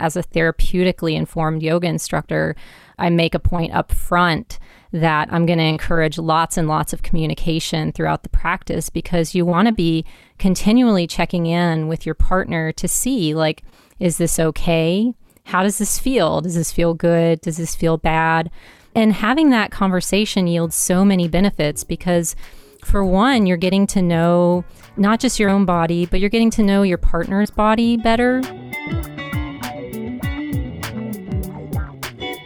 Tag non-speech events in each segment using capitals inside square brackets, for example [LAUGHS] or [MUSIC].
as a therapeutically informed yoga instructor, I make a point up front that I'm going to encourage lots and lots of communication throughout the practice because you want to be continually checking in with your partner to see, like, is this okay? How does this feel? Does this feel good? Does this feel bad? And having that conversation yields so many benefits because, for one, you're getting to know not just your own body, but you're getting to know your partner's body better.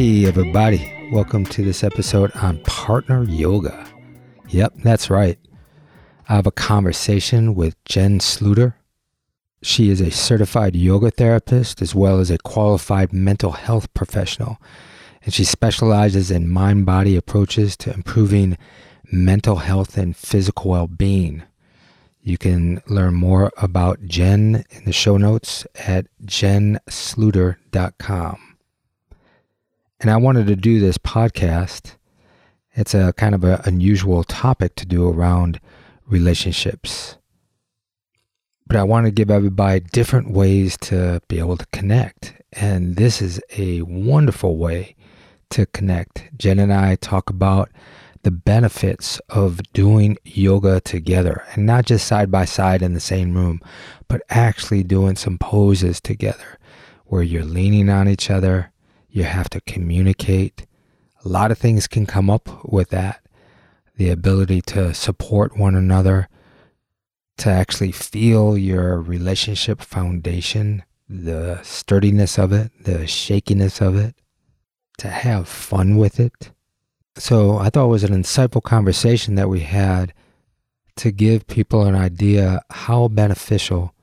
Hey, everybody. Welcome to this episode on partner yoga. Yep, that's right. I have a conversation with Jen Sluter. She is a certified yoga therapist as well as a qualified mental health professional, and she specializes in mind body approaches to improving mental health and physical well being. You can learn more about Jen in the show notes at jensluter.com. And I wanted to do this podcast. It's a kind of an unusual topic to do around relationships. But I want to give everybody different ways to be able to connect. And this is a wonderful way to connect. Jen and I talk about the benefits of doing yoga together and not just side by side in the same room, but actually doing some poses together where you're leaning on each other, you have to communicate. A lot of things can come up with that. The ability to support one another, to actually feel your relationship foundation, the sturdiness of it, the shakiness of it, to have fun with it. So I thought it was an insightful conversation that we had to give people an idea how beneficial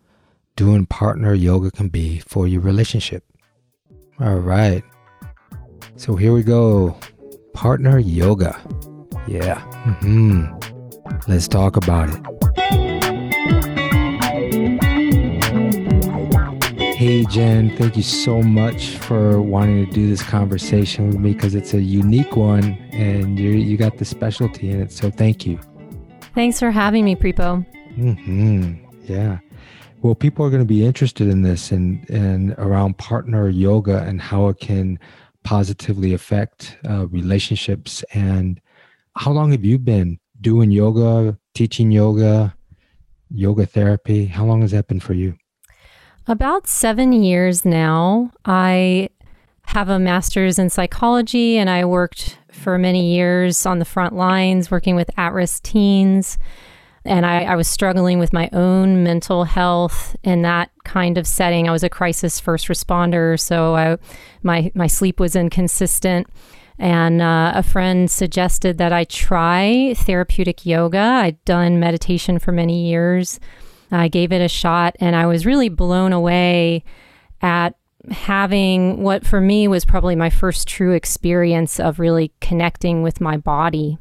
doing partner yoga can be for your relationship. All right. So here we go. Partner yoga. Yeah. hmm Let's talk about it. Hey, Jen, thank you so much for wanting to do this conversation with me because it's a unique one and you you got the specialty in it. So thank you. Thanks for having me, Prepo. hmm Yeah. Well, people are going to be interested in this and, and around partner yoga and how it can positively affect uh, relationships. And how long have you been doing yoga, teaching yoga, yoga therapy? How long has that been for you? About seven years now. I have a master's in psychology and I worked for many years on the front lines working with at risk teens and I, I, was struggling with my own mental health in that kind of setting. I was a crisis first responder, so I, my my sleep was inconsistent. And uh, a friend suggested that I try therapeutic yoga. I'd done meditation for many years. I gave it a shot, and I was really blown away at having what for me was probably my first true experience of really connecting with my body.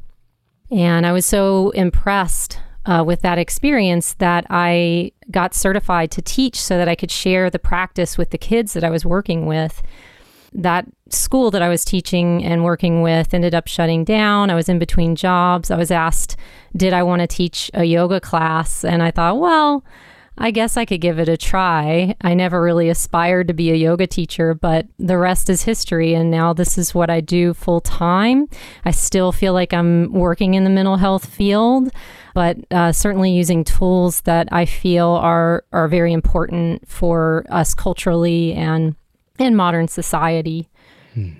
And I was so impressed uh, with that experience that I got certified to teach so that I could share the practice with the kids that I was working with. That school that I was teaching and working with ended up shutting down. I was in between jobs. I was asked, did I want to teach a yoga class? And I thought, well, I guess I could give it a try. I never really aspired to be a yoga teacher, but the rest is history. And now this is what I do full time. I still feel like I'm working in the mental health field, but uh, certainly using tools that I feel are, are very important for us culturally and in modern society. Hmm.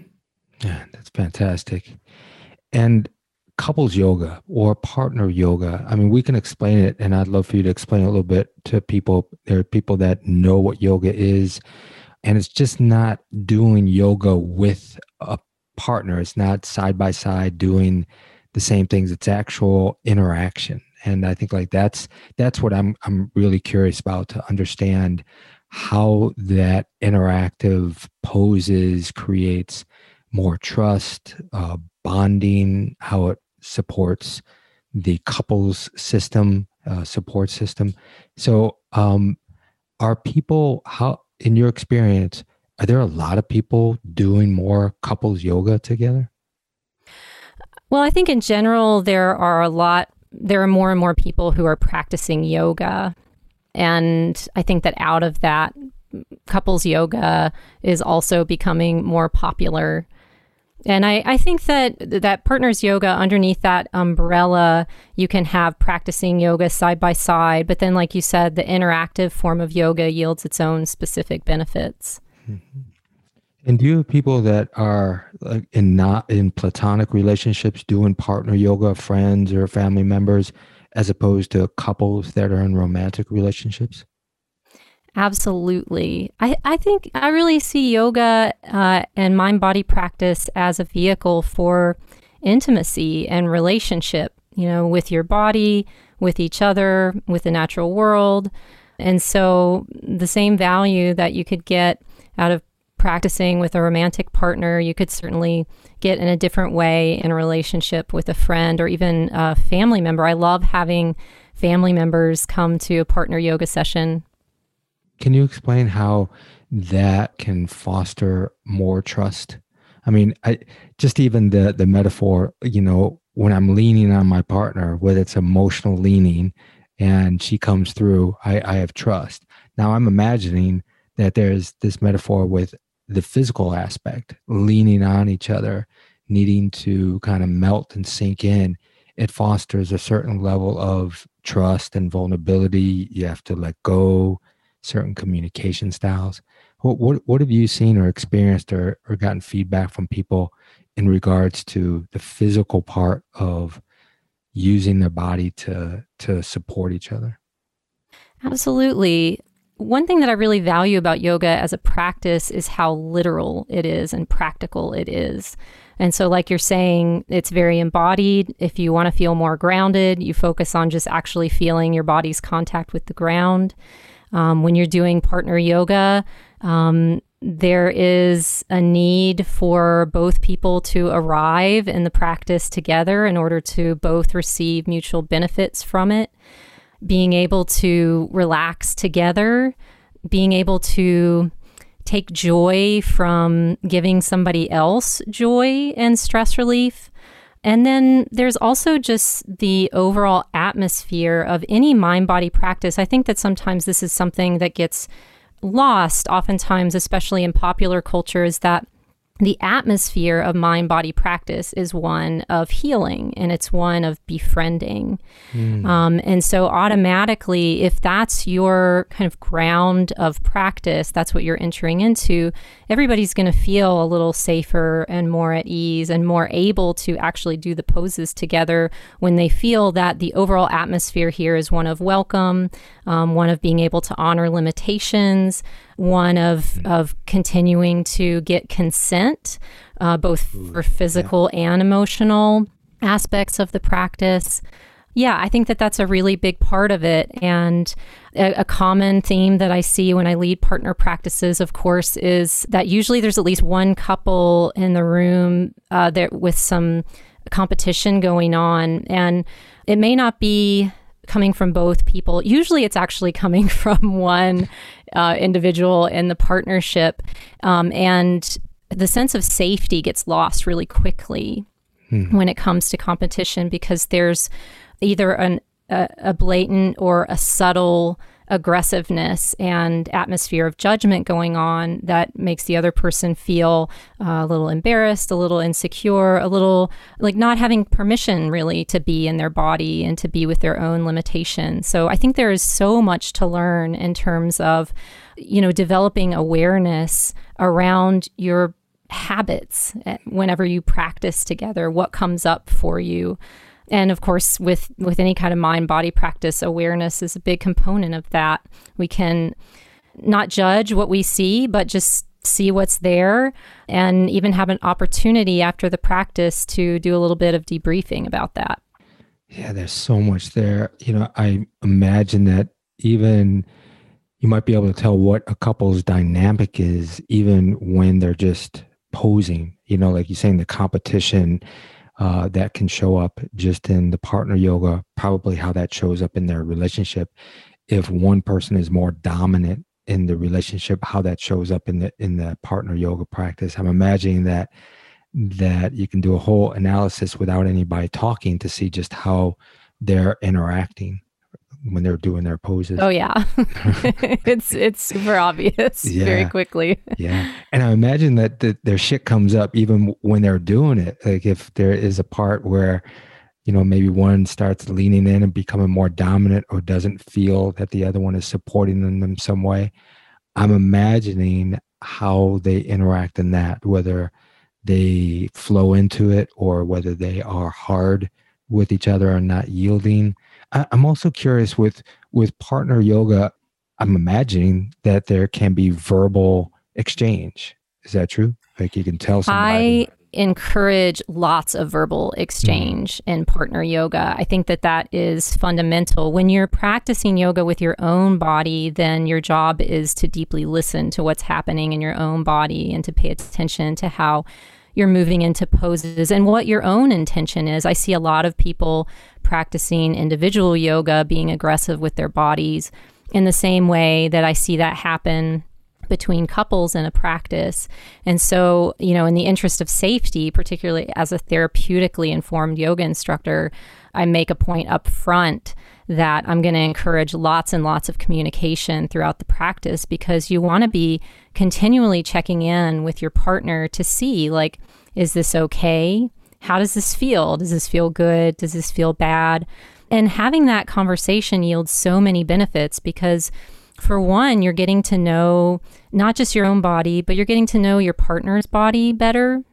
Yeah, that's fantastic. And couples yoga or partner yoga. I mean, we can explain it, and I'd love for you to explain a little bit to people. There are people that know what yoga is, and it's just not doing yoga with a partner. It's not side by side doing the same things. It's actual interaction, and I think like that's that's what I'm I'm really curious about to understand how that interactive poses creates more trust, uh, bonding, how it supports the couples system, uh, support system. So, um, are people how in your experience? Are there a lot of people doing more couples yoga together? Well, I think in general there are a lot. There are more and more people who are practicing yoga, and I think that out of that, couples yoga is also becoming more popular and I, I think that that partners yoga underneath that umbrella, you can have practicing yoga side by side. But then, like you said, the interactive form of yoga yields its own specific benefits. Mm-hmm. And do you have people that are like in not in platonic relationships doing partner yoga, friends or family members, as opposed to couples that are in romantic relationships? Absolutely. I, I think I really see yoga uh, and mind body practice as a vehicle for intimacy and relationship, you know, with your body, with each other, with the natural world. And so the same value that you could get out of practicing with a romantic partner, you could certainly get in a different way in a relationship with a friend or even a family member. I love having family members come to a partner yoga session can you explain how that can foster more trust? I mean, I just even the the metaphor, you know, when I'm leaning on my partner, whether it's emotional leaning and she comes through, I, I have trust. Now I'm imagining that there's this metaphor with the physical aspect, leaning on each other, needing to kind of melt and sink in. It fosters a certain level of trust and vulnerability. You have to let go certain communication styles. What what what have you seen or experienced or, or gotten feedback from people in regards to the physical part of using their body to to support each other? Absolutely. One thing that I really value about yoga as a practice is how literal it is and practical it is. And so, like you're saying, it's very embodied. If you want to feel more grounded, you focus on just actually feeling your body's contact with the ground. Um, when you're doing partner yoga, um, there is a need for both people to arrive in the practice together in order to both receive mutual benefits from it. Being able to relax together, being able to take joy from giving somebody else joy and stress relief. And then there's also just the overall atmosphere of any mind body practice. I think that sometimes this is something that gets lost, oftentimes, especially in popular culture, is that the atmosphere of mind body practice is one of healing and it's one of befriending. Mm. Um, and so, automatically, if that's your kind of ground of practice, that's what you're entering into, everybody's going to feel a little safer and more at ease and more able to actually do the poses together when they feel that the overall atmosphere here is one of welcome, um, one of being able to honor limitations one of mm-hmm. of continuing to get consent, uh, both Ooh, for physical yeah. and emotional aspects of the practice. Yeah, I think that that's a really big part of it. And a, a, common theme that I see when I lead partner practices, of course, is that usually there's at least one couple in the room uh, there with some competition going on. And it may not be coming from both people. Usually it's actually coming [LAUGHS] from one uh, individual in the partnership. Um, and the sense of safety gets lost really quickly hmm. when it comes to competition because there's either an, a, a blatant or a subtle aggressiveness and atmosphere of judgment going on that makes the other person feel uh, a little embarrassed, a little insecure, a little like not having permission really to be in their body and to be with their own limitations. So I think there is so much to learn in terms of, you know, developing awareness around your habits eh, whenever you practice together, what comes up for you and of course with with any kind of mind body practice awareness is a big component of that. We can not judge what we see but just see what's there and even have an opportunity after the practice to do a little bit of debriefing about that. Yeah there's so much there. You know i imagine that even you might be able to tell what a couple's dynamic is even when they're just posing. You know, like you're saying, the competition uh, that can show up just in the partner yoga, probably how that shows up in their relationship. If one person is more dominant in the relationship, how that shows up in the in the partner yoga practice. I'm imagining that that you can do a whole analysis without anybody talking to see just how they're interacting when they're doing their poses. Oh yeah. [LAUGHS] it's it's super obvious yeah. very quickly. yeah. And I imagine that the, their shit comes up even when they're doing it. Like if there is a part where you know maybe one starts leaning in and becoming more dominant or doesn't feel that the other one is supporting them in some way. I'm imagining how they interact in that whether they flow into it or whether they are hard with each other and not yielding I, am also curious with with partner yoga. I'm imagining that there can be verbal exchange. Is that true? Like you can tell somebody. I encourage lots of verbal exchange mm. in partner yoga. I think that that is fundamental. When you're practicing yoga with your own body, then your job is to deeply listen to what's happening in your own body and to pay attention to how you're moving into poses and what your own intention is. I see a lot of people practicing individual yoga being aggressive with their bodies in the same way that I see that happen between couples in a practice. And so, you know, in the interest of safety, particularly as a therapeutically informed yoga instructor, I make a point up front that I'm going to encourage lots and lots of communication throughout the practice because you want to be continually checking in with your partner to see, like, is this okay? How does this feel? Does this feel good? Does this feel bad? And having that conversation yields so many benefits because, for one, you're getting to know not just your own body, but you're getting to know your partner's body better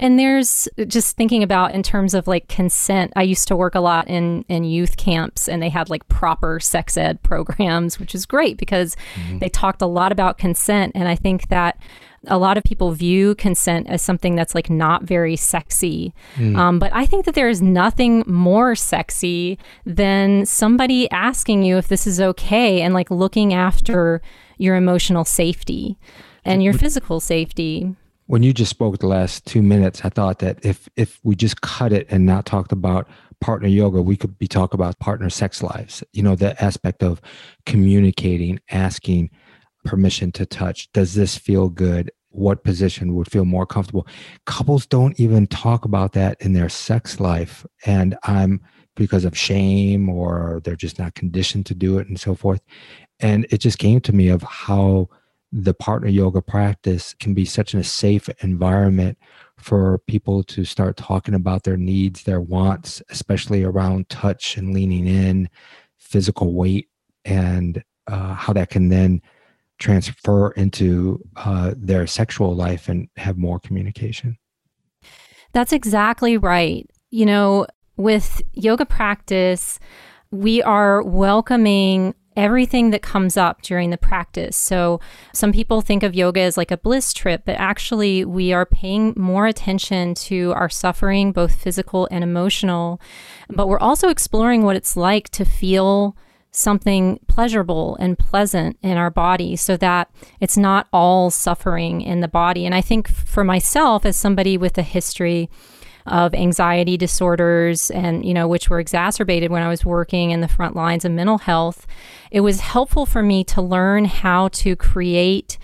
and there's just thinking about in terms of like consent. I used to work a lot in in youth camps and they had like proper sex ed programs, which is great because mm-hmm. they talked a lot about consent and I think that a lot of people view consent as something that's like not very sexy. Mm. Um, but I think that there is nothing more sexy than somebody asking you if this is okay and like looking after your emotional safety and your physical safety when you just spoke the last two minutes, I thought that if if we just cut it and not talked about partner yoga, we could be talk about partner sex lives. You know, the aspect of communicating, asking permission to touch. Does this feel good? What position would feel more comfortable? Couples don't even talk about that in their sex life. And I'm because of shame or they're just not conditioned to do it and so forth. And it just came to me of how the partner yoga practice can be such a safe environment for people to start talking about their needs, their wants, especially around touch and leaning in, physical weight, and uh, how that can then transfer into uh, their sexual life and have more communication. That's exactly right. You know, with yoga practice, we are welcoming everything that comes up during the practice. So, some people think of yoga as like a bliss trip, but actually, we are paying more attention to our suffering, both physical and emotional. But we're also exploring what it's like to feel something pleasurable and pleasant in our body so that it's not all suffering in the body. And I think for myself, as somebody with a history, of anxiety disorders and you know which were exacerbated when I was working in the front lines of mental health it was helpful for me to learn how to create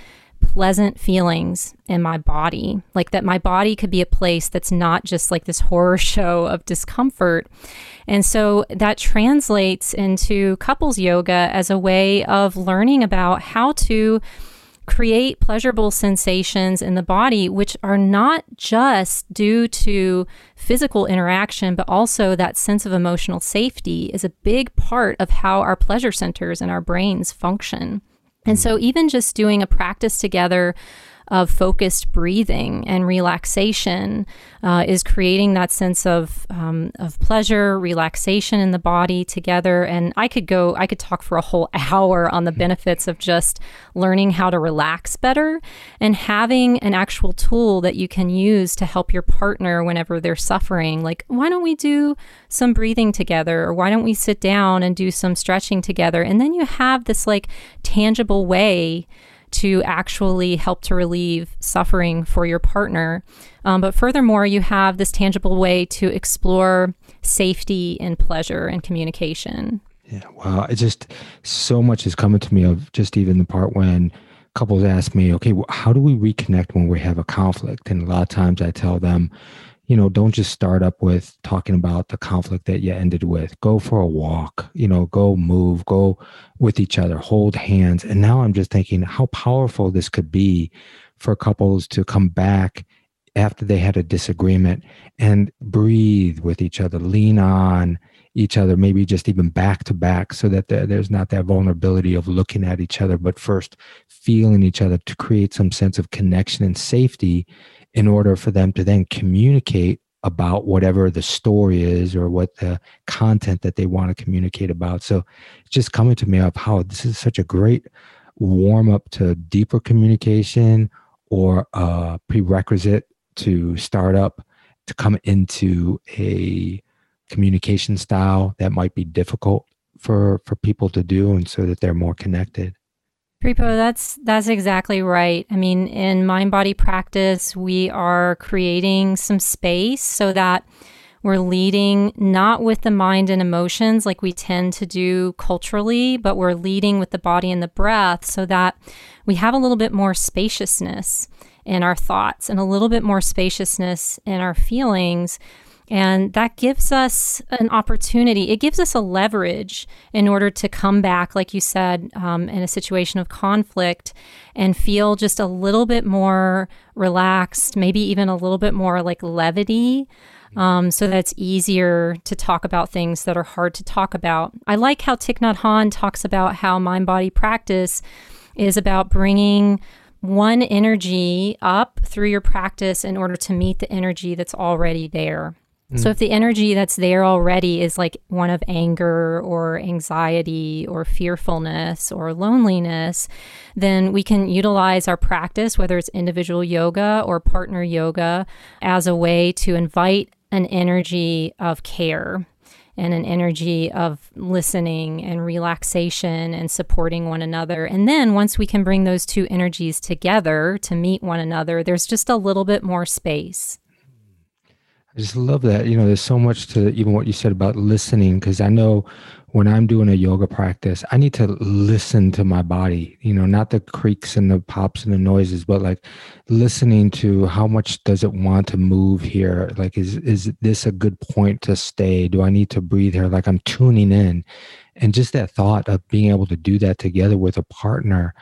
pleasant feelings in my body like that my body could be a place that's not just like this horror [LAUGHS] show of discomfort and so that translates into couples yoga as a way of learning about how to create pleasurable sensations in the body, which are not just due to physical interaction, but also that sense of emotional safety is a big part of how our pleasure centers and our brains function. And so, even just doing a practice together of focused breathing and relaxation uh, is creating that sense of um, of pleasure, relaxation in the body together. And I could go, I could talk for a whole [LAUGHS] hour on the benefits of just learning how to relax better and having an actual tool that you can use to help your partner whenever they're suffering. Like, why don't we do some breathing together, or why don't we sit down and do some stretching together? And then you have this like tangible way to actually help to relieve suffering for your partner. Um, but furthermore, you have this tangible way to explore safety and pleasure and communication. Yeah, wow. It just so much is coming to me of just even the part when couples ask me, okay, well, how do we reconnect when we have a conflict? And a lot of times I tell them, you know, don't just start up with talking about the conflict that you ended with. Go for a walk, you know, go move, go with each other, hold hands. And now I'm just thinking how powerful this could be for couples to come back after they had a disagreement and breathe with each other, lean on each other, maybe just even back to back, so that there's not that vulnerability of looking at each other, but first feeling each other to create some sense of connection and safety in order for them to then communicate about whatever the story is or what the content that they want to communicate about. So it's just coming to me of how this is such a great warm up to deeper communication or a prerequisite to start up to come into a communication style that might be difficult for for people to do and so that they're more connected Kripo, that's that's exactly right. I mean, in mind body practice, we are creating some space so that we're leading not with the mind and emotions like we tend to do culturally, but we're leading with the body and the breath so that we have a little bit more spaciousness in our thoughts and a little bit more spaciousness in our feelings and that gives us an opportunity. It gives us a leverage in order to come back, like you said, um, in a situation of conflict and feel just a little bit more relaxed, maybe even a little bit more like levity. Um, so that's easier to talk about things that are hard to talk about. I like how Thich Nhat Hanh talks about how mind body practice is about bringing one energy up through your practice in order to meet the energy that's already there. So mm. if the energy that's there already is like one of anger or anxiety or fearfulness or loneliness, then we can utilize our practice, whether it's individual yoga or partner yoga, as a way to invite an energy of care and an energy of listening and relaxation and supporting one another. And then once we can bring those two energies together to meet one another, there's just a little bit more space. I just love that. You know, there's so much to even what you said about listening, because I know when I'm doing a yoga practice, I need to listen to my body, you know, not the creaks and the pops and the noises, but like listening to how much does it want to move here? Like, is, is this a good point to stay? Do I need to breathe here? Like I'm tuning in. And just that thought of being able to do that together with a partner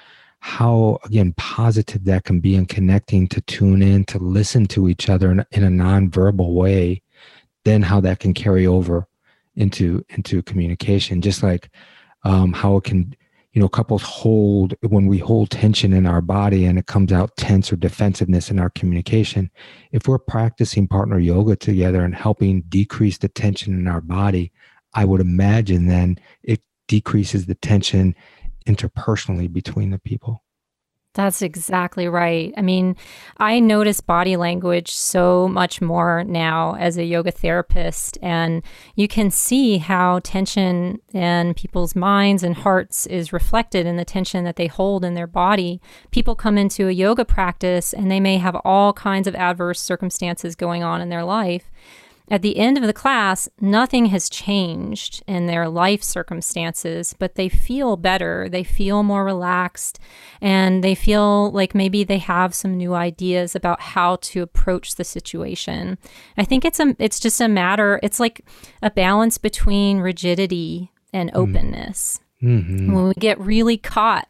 how again positive that can be in connecting to tune in to listen to each other in, in a non-verbal way then how that can carry over into into communication. Just like um, how it can you know couples hold when we hold tension in our body and it comes out tense or defensiveness in our communication if we're practicing partner yoga together and helping decrease the tension in our body i would imagine then it decreases the tension interpersonally between the people. That's exactly right. I mean, I notice body language so much more now as a yoga therapist, and you can see how tension in people's minds and hearts is reflected in the tension that they hold in their body. People come into a yoga practice and they may have all kinds of adverse circumstances going on in their life. At the end of the class, nothing has changed in their life circumstances, but they feel better. They feel more relaxed and they feel like maybe they have some new ideas about how to approach the situation. I think it's a it's just a matter, it's like a balance between rigidity and hmm. openness. Mm-hmm. When we get really caught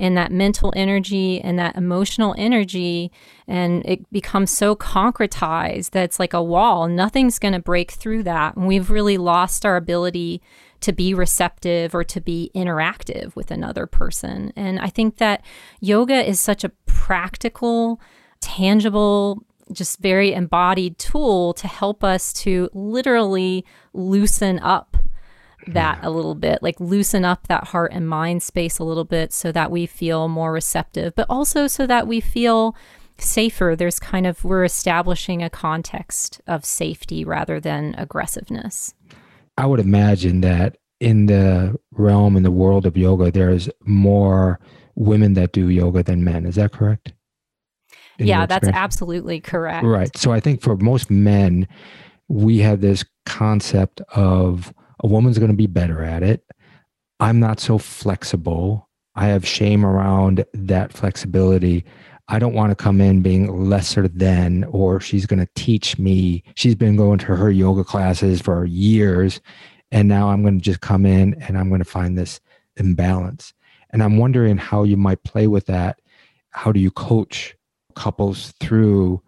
and that mental energy and that emotional energy and it becomes so concretized that it's like a wall nothing's going to break through that and we've really lost our ability to be receptive or to be interactive with another person. And I think that yoga is such a practical, tangible, just very embodied tool to help us to literally loosen up that a little bit, like loosen up that heart and mind space a little bit so that we feel more receptive, but also so that we feel safer. There's kind of, we're establishing a context of safety rather than aggressiveness. I would imagine that in the realm, in the world of yoga, there's more women that do yoga than men. Is that correct? In yeah, that's absolutely correct. Right. So I think for most men, we have this concept of a woman's going to be better at it. I'm not so flexible. I have shame around that flexibility. I don't want to come in being lesser than, or she's going to teach me. She's been going to her yoga classes for years. And now I'm going to just come in and I'm going to find this imbalance. And I'm wondering how you might play with that. How do you coach couples through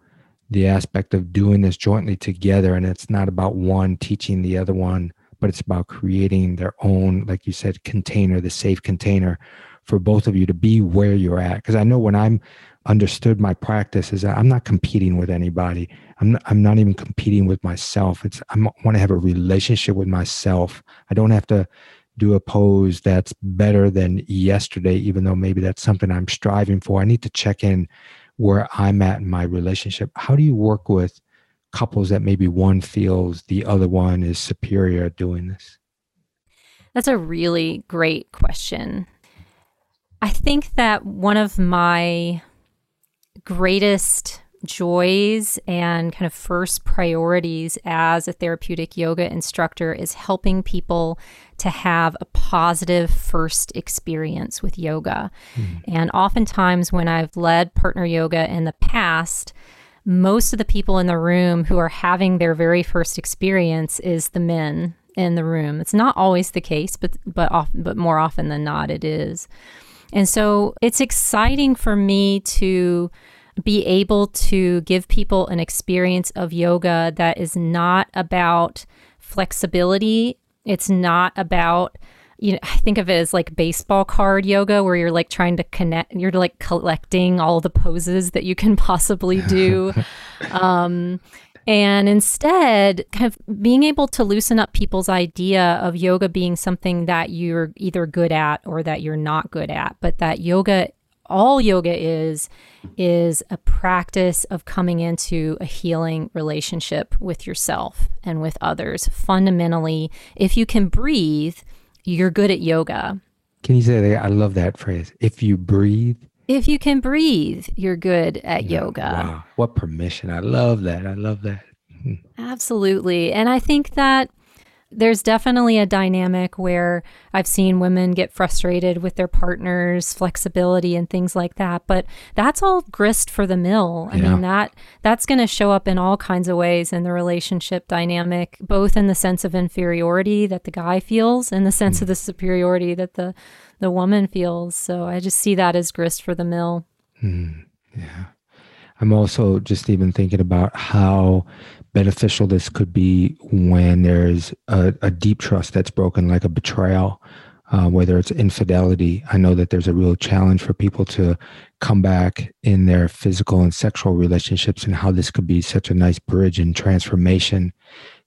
the aspect of doing this jointly together? And it's not about one teaching the other one but it's about creating their own, like you said, container, the safe container for both of you to be where you're at. Because I know when I'm understood my practice is that I'm not competing with anybody. I'm not, I'm not even competing with myself. It's I want to have a relationship with myself. I don't have to do a pose that's better than yesterday, even though maybe that's something I'm striving for. I need to check in where I'm at in my relationship. How do you work with couples that maybe one feels the other one is superior at doing this? That's a really great question. I think that one of my greatest joys and kind of first priorities as a therapeutic yoga instructor is helping people to have a positive first experience with yoga. Mm. And oftentimes, when I've led partner yoga in the past, most of the people in the room who are having their very first experience is the men in the room. It's not always the case, but but but more often than not, it is. And so it's exciting for me to be able to give people an experience of yoga that is not about flexibility. It's not about you know, I think of it as like baseball card yoga where you're like trying to connect, you're like collecting all the poses that you can [LAUGHS] possibly do. [LAUGHS] um, and instead, kind of being able to loosen up people's idea of yoga being something that you're either good at or that you're not good at, but that yoga, all yoga is, is a practice of coming into a healing relationship with yourself and with others. Fundamentally, if you can breathe, you're good at yoga. Can you say that? I love that phrase. If you breathe, if you can breathe, you're good at yeah, yoga. Wow. What permission. I love that. I love that. Hmm. Absolutely. And I think that there's definitely a dynamic where I've seen women get frustrated with their partners' flexibility and things like that. But that's all grist for the mill. I yeah. mean that that's going to show up in all kinds of ways in the relationship dynamic, both in the sense of inferiority that the guy feels and the sense mm. of the superiority that the the woman feels. So I just see that as grist for the mill. Mm. Yeah. I'm also just even thinking about how beneficial this could be when there's a, a deep trust that's broken, like a betrayal, uh, whether it's infidelity. I know that there's a real challenge for people to come back in their physical and sexual relationships, and how this could be such a nice bridge and transformation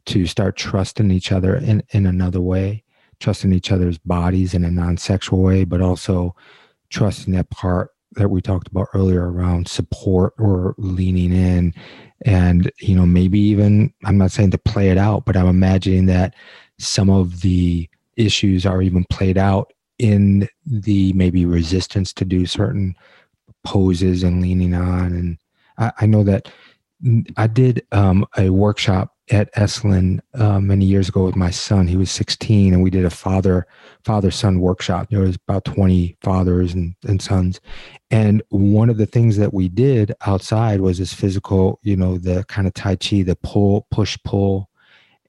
to start trusting each other in, in another way, trusting each other's bodies in a non sexual way, but also trusting that part that we talked about earlier around support or leaning in and you know maybe even i'm not saying to play it out but i'm imagining that some of the issues are even played out in the maybe resistance to do certain poses and leaning on. And i, I know that i did um, a workshop at Esalen uh, many years ago with my son. He was 16, and we did a father father son workshop. There was about 20 fathers and, and sons, and one of the things that we did outside was this physical, you know, the kind of tai chi, the pull, push, pull,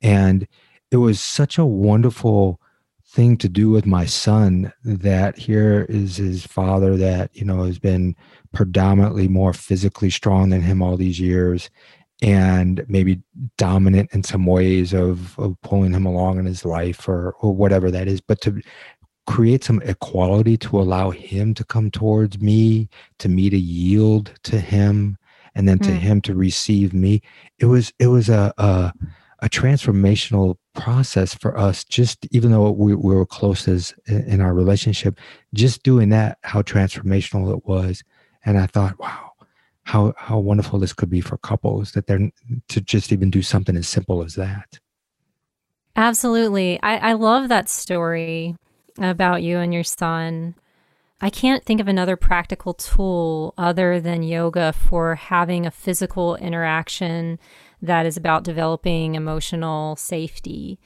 and it was such a wonderful thing to do with my son. That here is his father that you know has been predominantly more physically strong than him all these years and maybe dominant in some ways of, of pulling him along in his life or, or whatever that is, but to create some equality to allow him to come towards me, to me to yield to him, and then to mm. him to receive me. It was it was a, a a transformational process for us just even though we, we were close as in our relationship just doing that how transformational it was and i thought wow how how wonderful this could be for couples that they're to just even do something as simple as that. Absolutely. I, I love that story about you and your son. I can't think of another practical tool other than yoga for having a physical interaction that is about developing emotional safety.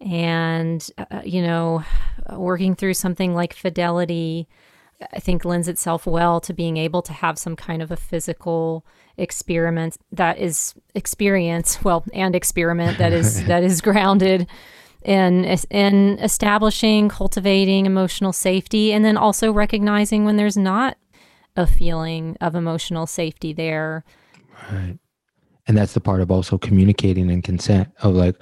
And, uh, you know, working through something like fidelity I think lends itself well to being able to have some kind of a physical experiment that is experience, [LAUGHS] well, and experiment that is [LAUGHS] that is grounded in in establishing, cultivating emotional safety, and then also recognizing when there's not a feeling of emotional safety there. Right, and that's the part of also communicating and consent of like,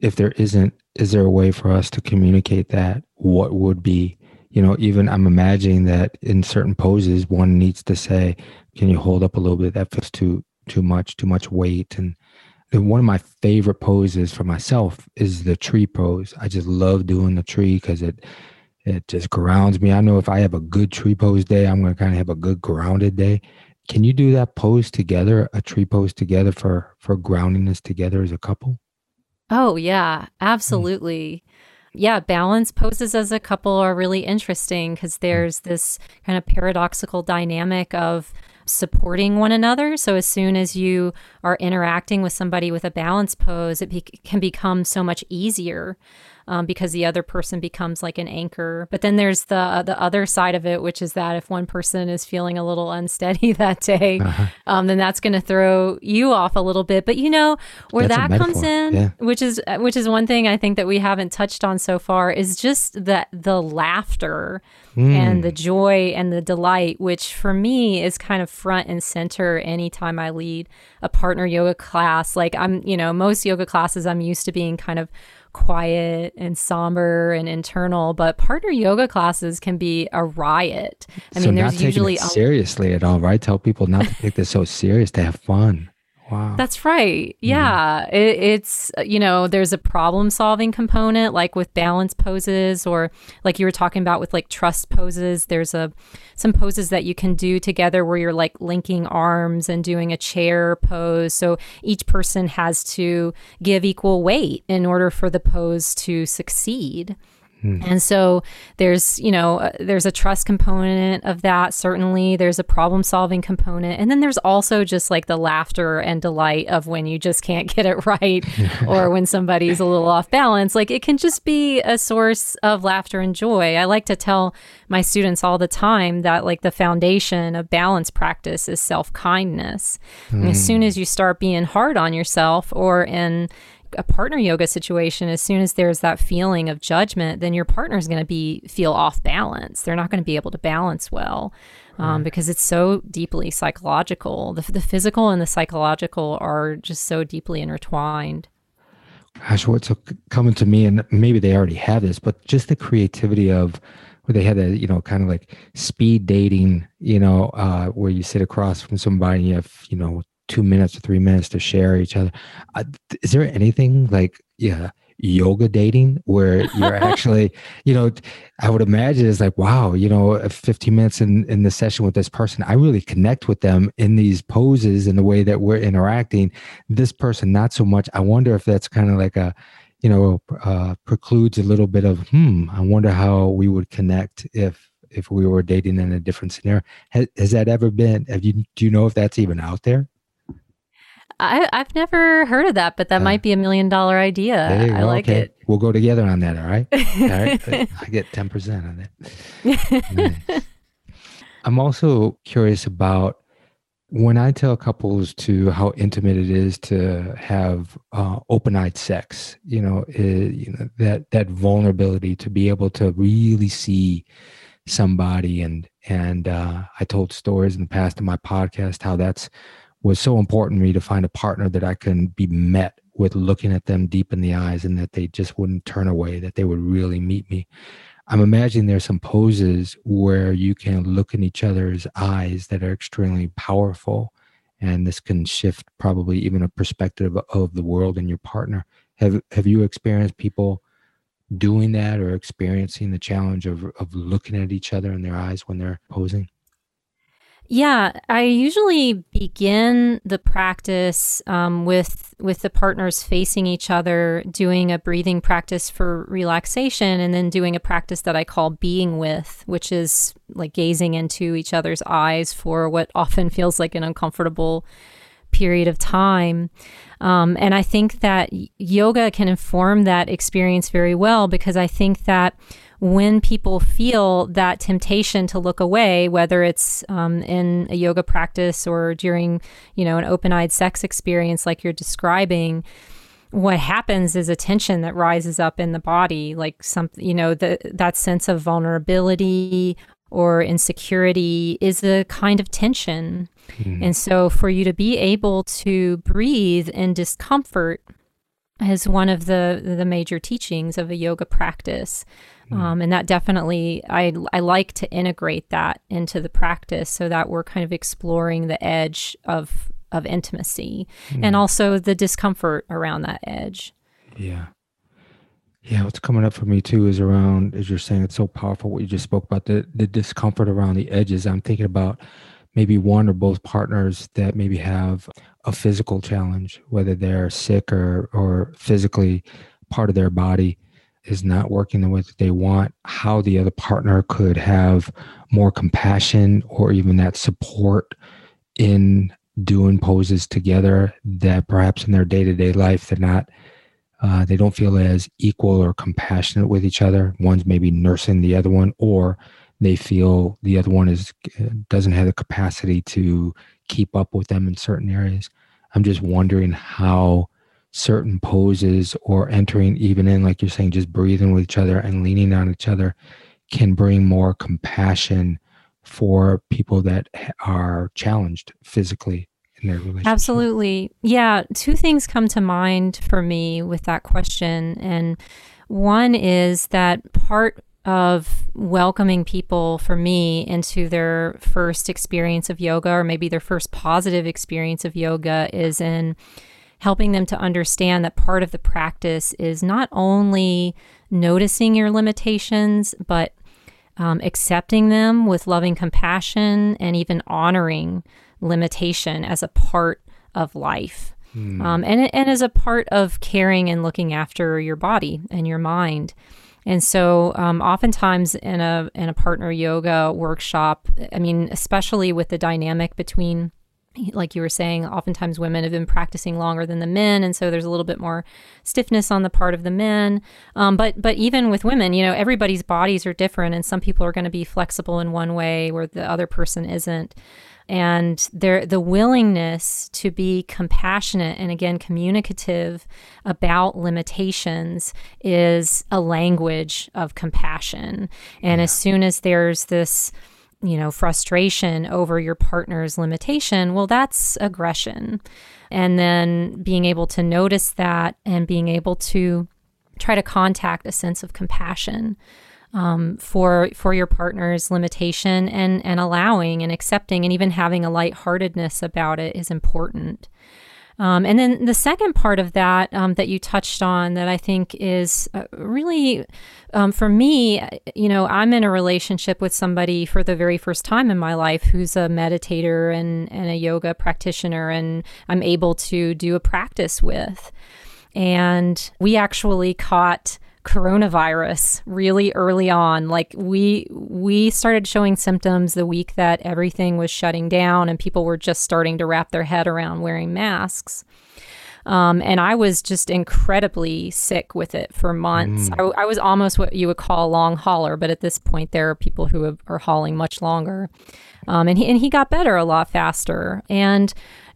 if there isn't, is there a way for us to communicate that? What would be you know, even I'm imagining that in certain poses, one needs to say, "Can you hold up a little bit? That feels too too much, too much weight." And, and one of my favorite poses for myself is the tree pose. I just love doing the tree because it it just grounds me. I know if I have a good tree pose day, I'm going to kind of have a good grounded day. Can you do that pose together, a tree pose together for for grounding us together as a couple? Oh yeah, absolutely. Mm yeah, balance poses as a couple are really interesting because mm. there's this kind of paradoxical dynamic of supporting one another. So as soon as you are interacting with somebody with a balance pose, it be- can become so much easier um, because the other person becomes like an anchor. But then there's the uh, the other side of it, which is that if one person is feeling a little unsteady [LAUGHS] that day, uh-huh. um, then that's going to throw you off a little bit. But you know where that's that comes in, yeah. which is uh, which is one thing I think that we haven't touched on so far is just that the laughter mm. and the joy and the delight, which for me is kind of front and center anytime I lead a partner yoga class. Like I'm, you know, most yoga classes I'm used to being kind of quiet and somber and internal, but partner yoga classes can be a riot. I so mean, there's usually seriously at all, right? Tell people not to take this so serious to have fun. Wow. That's right. Mm-hmm. Yeah. Mm-hmm. It, it's, you know, there's a problem solving component like with balance poses or like you were talking about with like trust poses. There's a, some poses that you can do together where you're like linking arms and doing a chair pose. So each person has to give equal weight in order for the pose to succeed. Hmm. And so there's, you know, uh, there's a trust component of that. Certainly, there's a problem solving component. And then there's also just like the laughter and delight of when you just can't [LAUGHS] get it right [LAUGHS] or when somebody's a little off balance. Like it can just be a source of laughter and joy. I like to tell my students all the time that like the foundation of balance practice is self kindness. Mm. As soon hmm. as you start being hard on yourself or in, a partner yoga situation, as soon as there's that feeling of judgment, then your partner is going to be feel off balance. They're not going to be able to balance well um, because it's so deeply psychological. The, the physical and the psychological are just so deeply intertwined. Gosh, what's coming to me, and maybe they already have this, but just the creativity of where they had a you know kind of like speed dating you know uh, where you sit across from somebody and you have you know two minutes or three minutes to share each other. Uh, is there anything like yeah yoga dating where you're [LAUGHS] actually you know i would imagine it's like wow you know 15 minutes in in the session with this person i really connect with them in these poses and the way that we're interacting. This person not so much. I wonder if that's kind of like a you know uh, precludes a little bit of hmm i wonder how we would connect if if we were dating in a different scenario. Has, has that ever been have you do you know if that's even out there I, have never heard of that, but that uh, might be a million dollar idea. I like okay. it. We'll go together on that. All right. [LAUGHS] All right. I get 10% on it. nice. [LAUGHS] I'm also curious about when I tell couples to how intimate it is to have uh, open-eyed sex, you know, eh, you know that that vulnerability to be able to really see somebody, and and uh, I told stories in the past in my podcast how that's was so important to me to find a partner that I can be met with looking at them deep in the eyes and that they just wouldn't turn away, that they would really meet me. I'm imagining there's some poses where you can look in each other's eyes that are extremely powerful. And this can shift probably even a perspective of the world and your partner. Have have you experienced people doing that or experiencing the challenge of of looking at each other in their eyes when they're posing? Yeah, I usually begin the practice um, with with the partners facing each other, doing a breathing practice for relaxation, and then doing a practice that I call being with, which is like gazing into each other's eyes for what often feels like an uncomfortable period of time. Um, and I think that yoga can inform that experience very well because I think that when people feel that temptation to look away, whether it's um, in a yoga practice or during, you know, an open-eyed sex experience like you're describing, what happens is a tension that rises up in the body, like some, you know, the, that sense of vulnerability or insecurity is a kind of tension. Mm. And so for you to be able to breathe in discomfort is one of the the major teachings of a yoga practice. Mm. Um, and that definitely, I, I like to integrate that into the practice so that we're kind of exploring the edge of, of intimacy mm. and also the discomfort around that edge. Yeah. Yeah, what's coming up for me too is around, as you're saying, it's so powerful what you just spoke about the the discomfort around the edges. I'm thinking about maybe one or both partners that maybe have a physical challenge, whether they're sick or or physically part of their body is not working the way that they want, how the other partner could have more compassion or even that support in doing poses together that perhaps in their day-to-day life they're not uh, they don't feel as equal or compassionate with each other. One's maybe nursing the other one or they feel the other one is uh, doesn't have the capacity to keep up with them in certain areas i'm just wondering how certain poses or entering even in like you're saying just breathing with each other and leaning on each other can bring more compassion for people that are challenged physically in their relationship. Absolutely. Yeah, two things come to mind for me with that question and one is that part of welcoming people for me into their first experience of yoga or maybe their first positive experience of yoga is in helping them to understand that part of the practice is not only noticing your limitations, but um, accepting them with loving compassion and even honoring limitation as a part of life. Mm. Um, and, and as a part of caring and looking after your body and your mind. And so, um, oftentimes in a in a partner yoga workshop, I mean, especially with the dynamic between like you were saying, oftentimes women have been practicing longer than the men, and so there's a little bit more stiffness on the part of the men. Um, but but even with women, you know, everybody's bodies are different, and some people are going to be flexible in one way where the other person isn't. And there, the willingness to be compassionate and again communicative about limitations is a language of compassion. And yeah. as soon as there's this you know, frustration over your partner's limitation, well, that's aggression. And then being able to notice that and being able to try to contact a sense of compassion um, for for your partner's limitation and and allowing and accepting and even having a lightheartedness about it is important. Um, and then the second part of that um, that you touched on that I think is uh, really, um, for me, you know, I'm in a relationship with somebody for the very first time in my life who's a meditator and, and a yoga practitioner, and I'm able to do a practice with. And we actually caught coronavirus really early on like we we started showing symptoms the week that everything was shutting down and people were just starting to wrap their head around wearing masks um, and I was just incredibly sick with it for months. Mm. I, I, was almost what you would call a long hauler, but at this point, there are people who have, are hauling much longer. Um, and, he, and he got better a lot faster. And,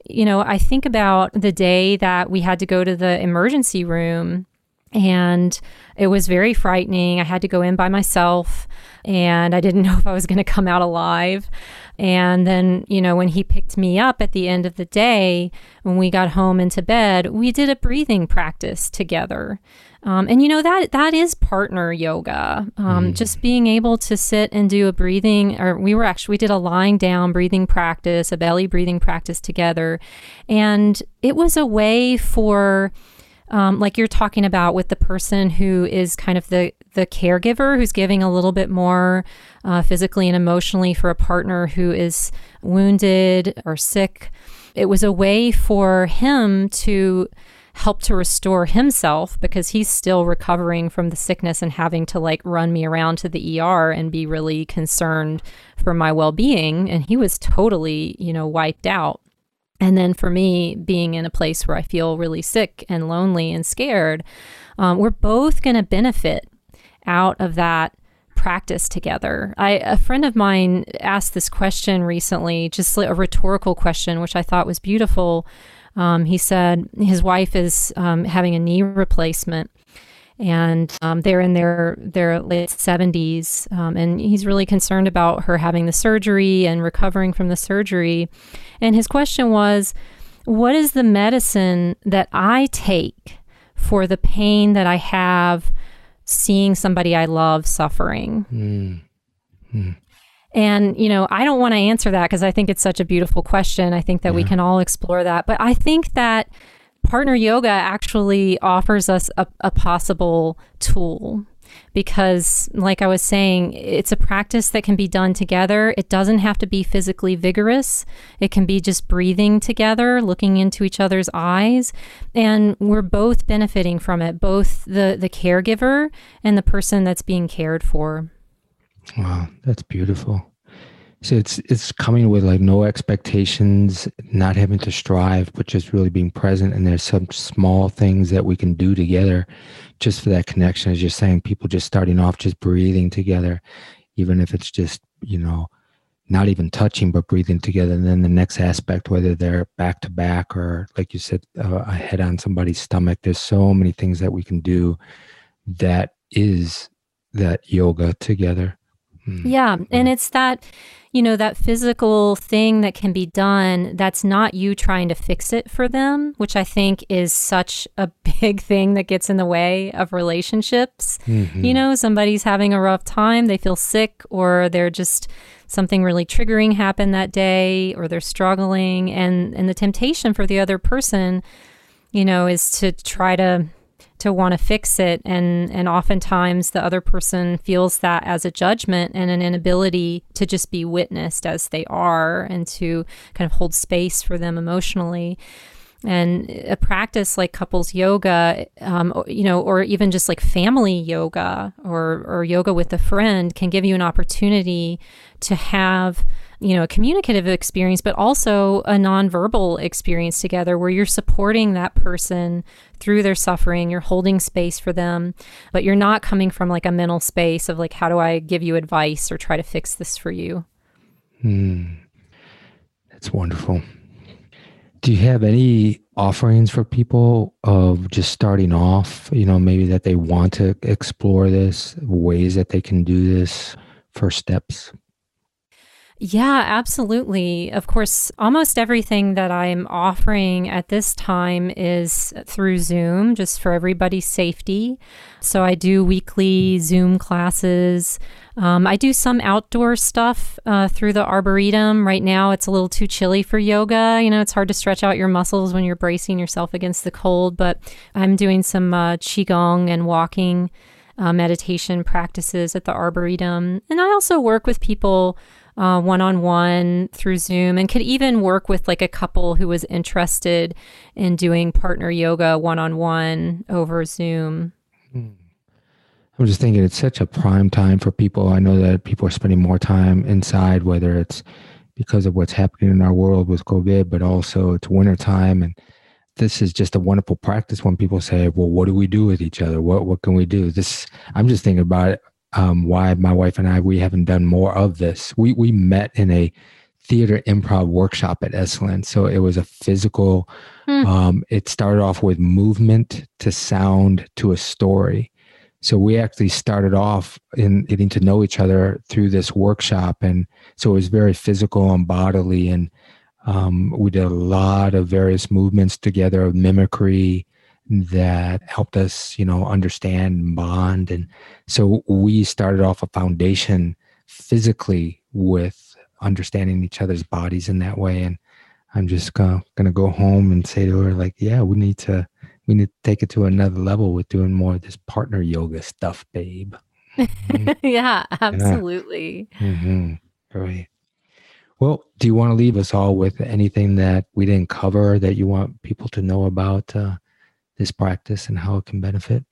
you know, I think about the day that we had to go to the emergency room and it was very frightening. I had to go in by myself and I didn't [LAUGHS] know if I was going to come out alive. And then, you know, when he picked me up at the end of the day, when we got home into bed, we did a breathing practice together. Um, and you know that that is partner yoga. Um, mm. Just being able to sit and do a breathing, or we were actually we did a lying down breathing practice, a belly breathing practice together, and it was a way for um, like you're talking about with the person who is kind of the the caregiver who's giving a little bit more uh, physically and emotionally for a partner who is wounded or sick. It was a way for him to help to restore himself because he's still recovering from the sickness and having to like run me around to the ER and be really concerned for my well-being and he was totally, you know, wiped out. And then for me, being in a place where I feel really sick and lonely and scared, um, we're both going to benefit out of that practice together. I a friend of mine asked this question recently, just a rhetorical question, which I thought was beautiful. Um, he said his wife is um, having a knee replacement, and um, they're in their their late seventies, um, and he's really concerned about her having the surgery and recovering from the surgery. And his question was, "What is the medicine that I take for the pain that I have seeing somebody I love suffering?" Mm. Mm. And, you know, I don't want to answer that because I think it's such a beautiful question. I think that yeah. we can all explore that. But I think that partner yoga actually offers us a, a possible tool because like i was saying it's a practice that can be done together. It doesn't have to be physically vigorous. It can be just breathing together looking into each other's eyes. And we're both benefiting from it both the the caregiver and the person that's being cared for. Wow that's beautiful so it's it's coming with like no expectations, not having to strive, but just really being present. And there's some small things that we can do together, just for that connection. As you're saying, people just starting off, just breathing together, even if it's just you know, not even touching, but breathing together. And then the next aspect, whether they're back to back or like you said, uh, a head on somebody's stomach. There's so many things that we can do. That is that yoga together. Hmm. Yeah, and it's that you know, that physical thing that can be done that's not you trying to fix it for them, which I think is such a [LAUGHS] big thing that gets in the way of relationships. Mm-hmm. You know, somebody's having a rough time, they feel sick, or they're just something really triggering happened that day, or they're struggling. And, and the temptation for the other person, you know, is to try to to want to fix it and and oftentimes the other person feels that as a judgment and an inability to just be witnessed as they are and to kind of hold space for them emotionally. And a practice like couples yoga um, you know or even just like family yoga or or yoga with a friend can give you an opportunity to have you know, a communicative experience, but also a nonverbal experience together where you're supporting that person through their suffering. You're holding space for them, but you're not coming from like a mental space of like, how do I give you advice or try to fix this for you? Hmm. That's wonderful. Do you have any offerings for people of just starting off, you know, maybe that they want to explore this, ways that they can do this, first steps? Yeah, absolutely. Of course, almost everything that I'm offering at this time is through Zoom, just for everybody's safety. So I do weekly Zoom classes. Um, I do some outdoor stuff uh, through the Arboretum. Right now, it's a little too chilly for yoga. You know, it's hard to stretch out your muscles when you're bracing yourself against the cold, but I'm doing some uh, Qigong and walking. Uh, meditation practices at the Arboretum. And I also work with people one on one through Zoom and could even work with like a couple who was interested in doing partner yoga one on one over Zoom. Hmm. I'm just thinking it's such a prime time for people. I know that people are spending more time inside, whether it's because of what's happening in our world with COVID, but also it's wintertime and this is just a wonderful practice when people say, "Well, what do we do with each other? What what can we do?" This I'm just thinking about it um, why my wife and I we haven't done more of this. We we met in a theater improv workshop at Esalen, so it was a physical. Mm. Um, it started off with movement to sound to a story. so we actually started off in getting to know each other through this workshop and so it was very physical and bodily and um, we did a lot of various movements together of mimicry that helped us you know understand and bond and so we started off a foundation physically with understanding each other's bodies in that way and i'm just gonna, gonna go home and say to her like yeah we need to we need to take it to another level with doing more of this partner yoga stuff, babe. Mm-hmm. [LAUGHS] yeah, absolutely. Yeah. Mm-hmm. Great. Well, do you want to leave us all with anything that we didn't cover that you want people to know about uh, this practice and how it can benefit?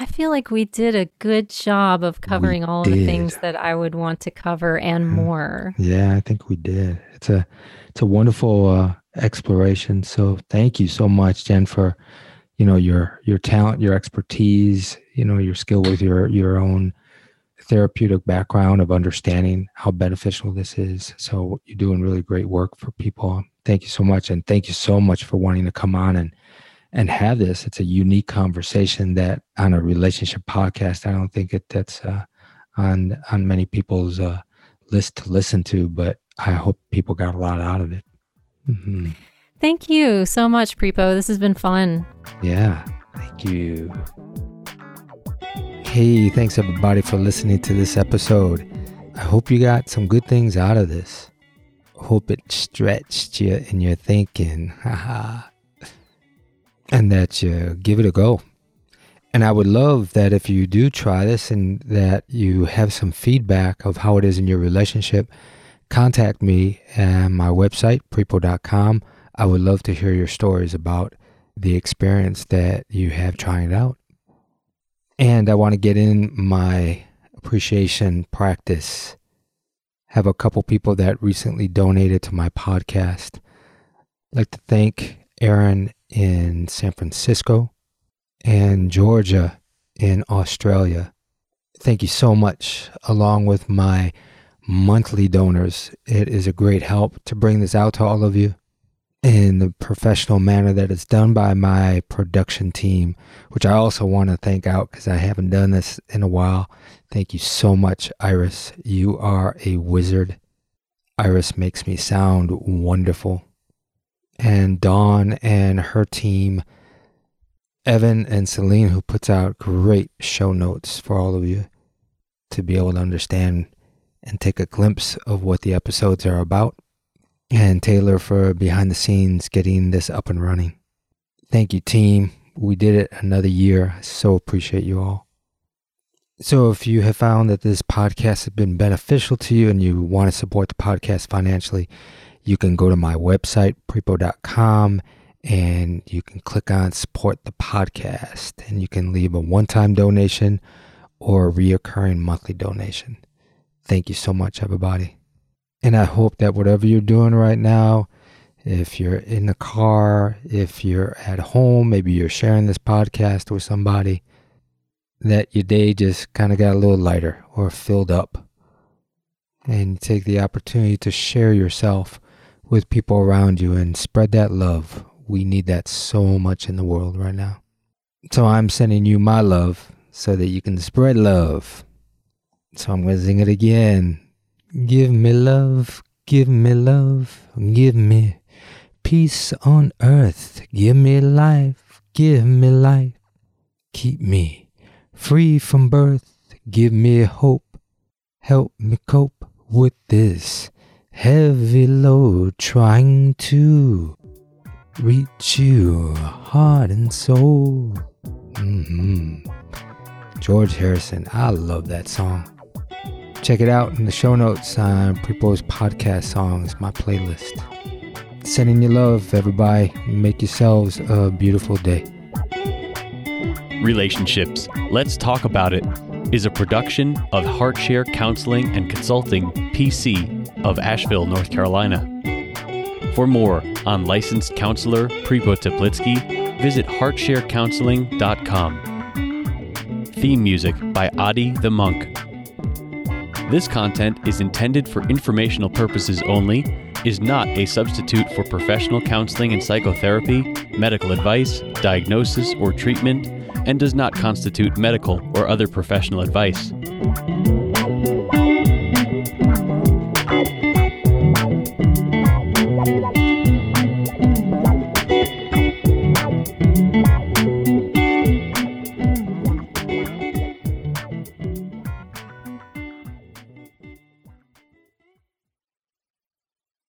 I feel like we did a good job of covering we all the things that I would want to cover and mm-hmm. more. Yeah, I think we did. It's a it's a wonderful uh, exploration. So thank you so much, Jen, for you know your your talent, your expertise, you know your skill with your your own therapeutic background of understanding how beneficial this is. So you're doing really great work for people. Thank you so much, and thank you so much for wanting to come on and and have this. It's a unique conversation that on a relationship podcast, I don't think it that's uh, on on many people's uh, list to listen to, but I hope people got a lot out of it. Mm-hmm. Thank you so much, Prepo. This has been fun. Yeah, thank you. Hey, thanks everybody for listening to this episode. I hope you got some good things out of this. Hope it stretched you in your thinking. And that you give it a go. And I would love that if you do try this and that you have some feedback of how it is in your relationship, contact me at my website, prepo.com. I would love to hear your stories about the experience that you have trying it out. And I want to get in my appreciation practice. Have a couple people that recently donated to my podcast. I'd like to thank Aaron in San Francisco and Georgia in Australia. Thank you so much, along with my monthly donors. It is a great help to bring this out to all of you in the professional manner that it's done by my production team, which I also want to thank out because I haven't done this in a while. Thank you so much, Iris. You are a wizard. Iris makes me sound wonderful. And Dawn and her team, Evan and Celine, who puts out great show notes for all of you to be able to understand and take a glimpse of what the episodes are about, and Taylor for behind the scenes getting this up and running. Thank you, team. We did it another year. So appreciate you all. So, if you have found that this podcast has been beneficial to you and you want to support the podcast financially, you can go to my website, prepo.com, and you can click on support the podcast and you can leave a one time donation or a reoccurring monthly donation. Thank you so much, everybody. And I hope that whatever you're doing right now, if you're in the car, if you're at home, maybe you're sharing this podcast with somebody, that your day just kind of got a little lighter or filled up. And take the opportunity to share yourself with people around you and spread that love. We need that so much in the world right now. So I'm sending you my love so that you can spread love. So I'm going to sing it again. Give me love, give me love, give me peace on earth. Give me life, give me life. Keep me free from birth. Give me hope. Help me cope with this heavy load trying to reach you heart and soul. Mm-hmm. George Harrison, I love that song. Check it out in the show notes on Prepo's podcast songs, my playlist. Sending you love, everybody. Make yourselves a beautiful day. Relationships. Let's talk about it. Is a production of Heartshare Counseling and Consulting, PC, of Asheville, North Carolina. For more on licensed counselor Prepo Teplitsky, visit heartsharecounseling.com. Theme music by Adi the Monk. This content is intended for informational purposes only, is not a substitute for professional counseling and psychotherapy, medical advice, diagnosis, or treatment, and does not constitute medical or other professional advice.